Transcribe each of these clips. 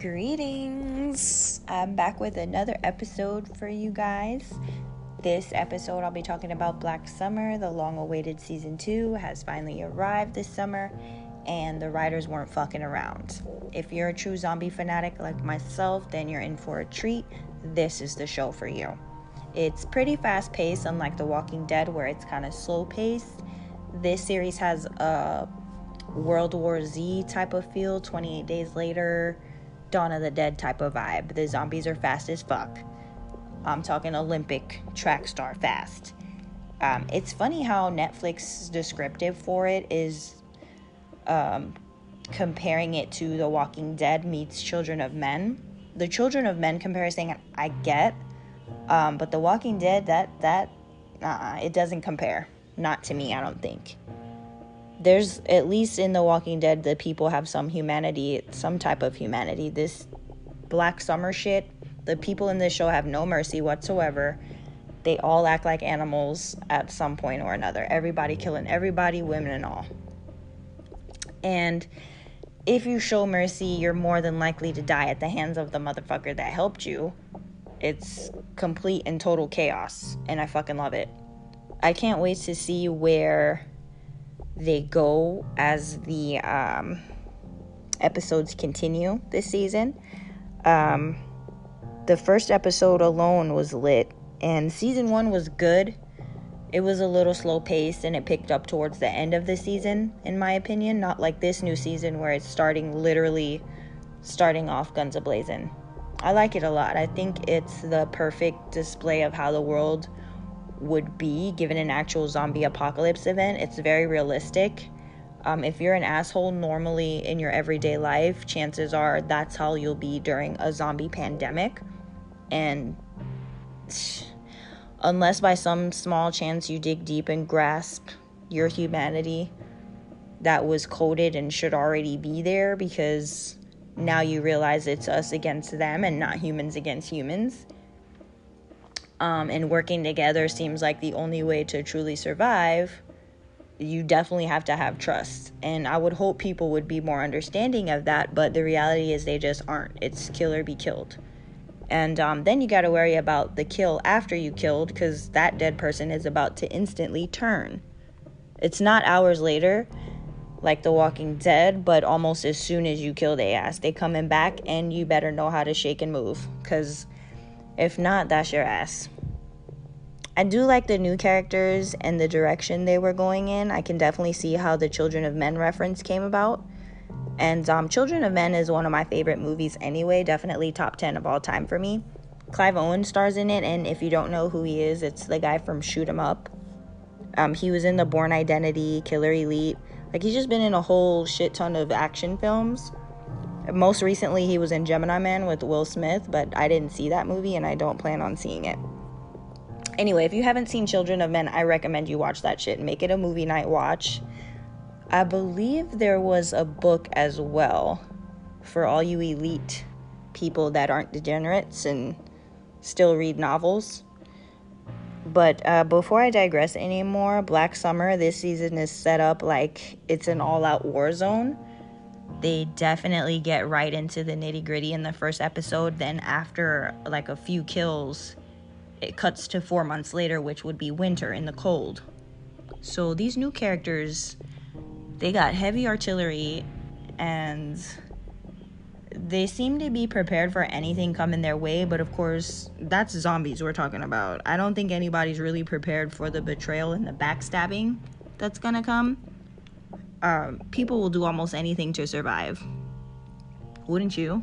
Greetings. I'm back with another episode for you guys. This episode, I'll be talking about Black Summer. The long awaited season two has finally arrived this summer, and the writers weren't fucking around. If you're a true zombie fanatic like myself, then you're in for a treat. This is the show for you. It's pretty fast paced, unlike The Walking Dead, where it's kind of slow paced. This series has a World War Z type of feel, 28 days later, Dawn of the Dead type of vibe. The zombies are fast as fuck. I'm talking Olympic track star fast. Um, it's funny how Netflix descriptive for it is um, comparing it to The Walking Dead meets Children of Men. The Children of Men comparison I get, um, but The Walking Dead that that uh, it doesn't compare. Not to me, I don't think there's at least in the walking dead the people have some humanity some type of humanity. This black summer shit the people in this show have no mercy whatsoever. They all act like animals at some point or another. Everybody killing everybody women and all. And if you show mercy you're more than likely to die at the hands of the motherfucker that helped you. It's complete and total chaos and i fucking love it. I can't wait to see where they go as the um, episodes continue this season. Um, the first episode alone was lit, and season one was good. It was a little slow paced and it picked up towards the end of the season, in my opinion. Not like this new season where it's starting literally starting off guns a blazing. I like it a lot. I think it's the perfect display of how the world would be given an actual zombie apocalypse event. It's very realistic. Um, if you're an asshole normally in your everyday life, chances are that's how you'll be during a zombie pandemic. And unless by some small chance you dig deep and grasp your humanity that was coded and should already be there because now you realize it's us against them and not humans against humans um, and working together seems like the only way to truly survive, you definitely have to have trust. And I would hope people would be more understanding of that, but the reality is they just aren't. It's kill or be killed. And um, then you got to worry about the kill after you killed because that dead person is about to instantly turn. It's not hours later, like The Walking Dead, but almost as soon as you kill their ass, they coming back, and you better know how to shake and move because if not, that's your ass. I do like the new characters and the direction they were going in. I can definitely see how the Children of Men reference came about. And um, Children of Men is one of my favorite movies anyway, definitely top 10 of all time for me. Clive Owen stars in it, and if you don't know who he is, it's the guy from Shoot 'em Up. Um, he was in the Bourne Identity, Killer Elite. Like, he's just been in a whole shit ton of action films. Most recently, he was in Gemini Man with Will Smith, but I didn't see that movie and I don't plan on seeing it. Anyway, if you haven't seen Children of Men, I recommend you watch that shit. Make it a movie night watch. I believe there was a book as well for all you elite people that aren't degenerates and still read novels. But uh, before I digress anymore, Black Summer this season is set up like it's an all out war zone they definitely get right into the nitty gritty in the first episode. Then, after like a few kills, it cuts to four months later, which would be winter in the cold. So, these new characters, they got heavy artillery and they seem to be prepared for anything coming their way, but of course, that's zombies we're talking about. I don't think anybody's really prepared for the betrayal and the backstabbing that's gonna come um, people will do almost anything to survive. Wouldn't you?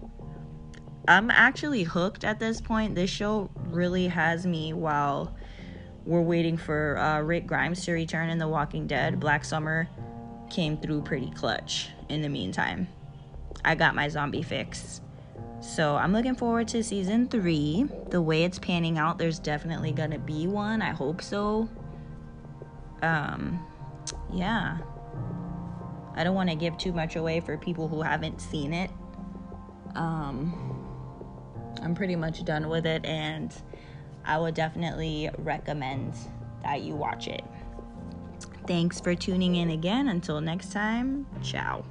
I'm actually hooked at this point. This show really has me while we're waiting for uh, Rick Grimes to return in The Walking Dead. Black Summer came through pretty clutch in the meantime. I got my zombie fix. So I'm looking forward to season three. The way it's panning out, there's definitely gonna be one. I hope so. Um, yeah. I don't want to give too much away for people who haven't seen it. Um, I'm pretty much done with it, and I would definitely recommend that you watch it. Thanks for tuning in again. Until next time, ciao.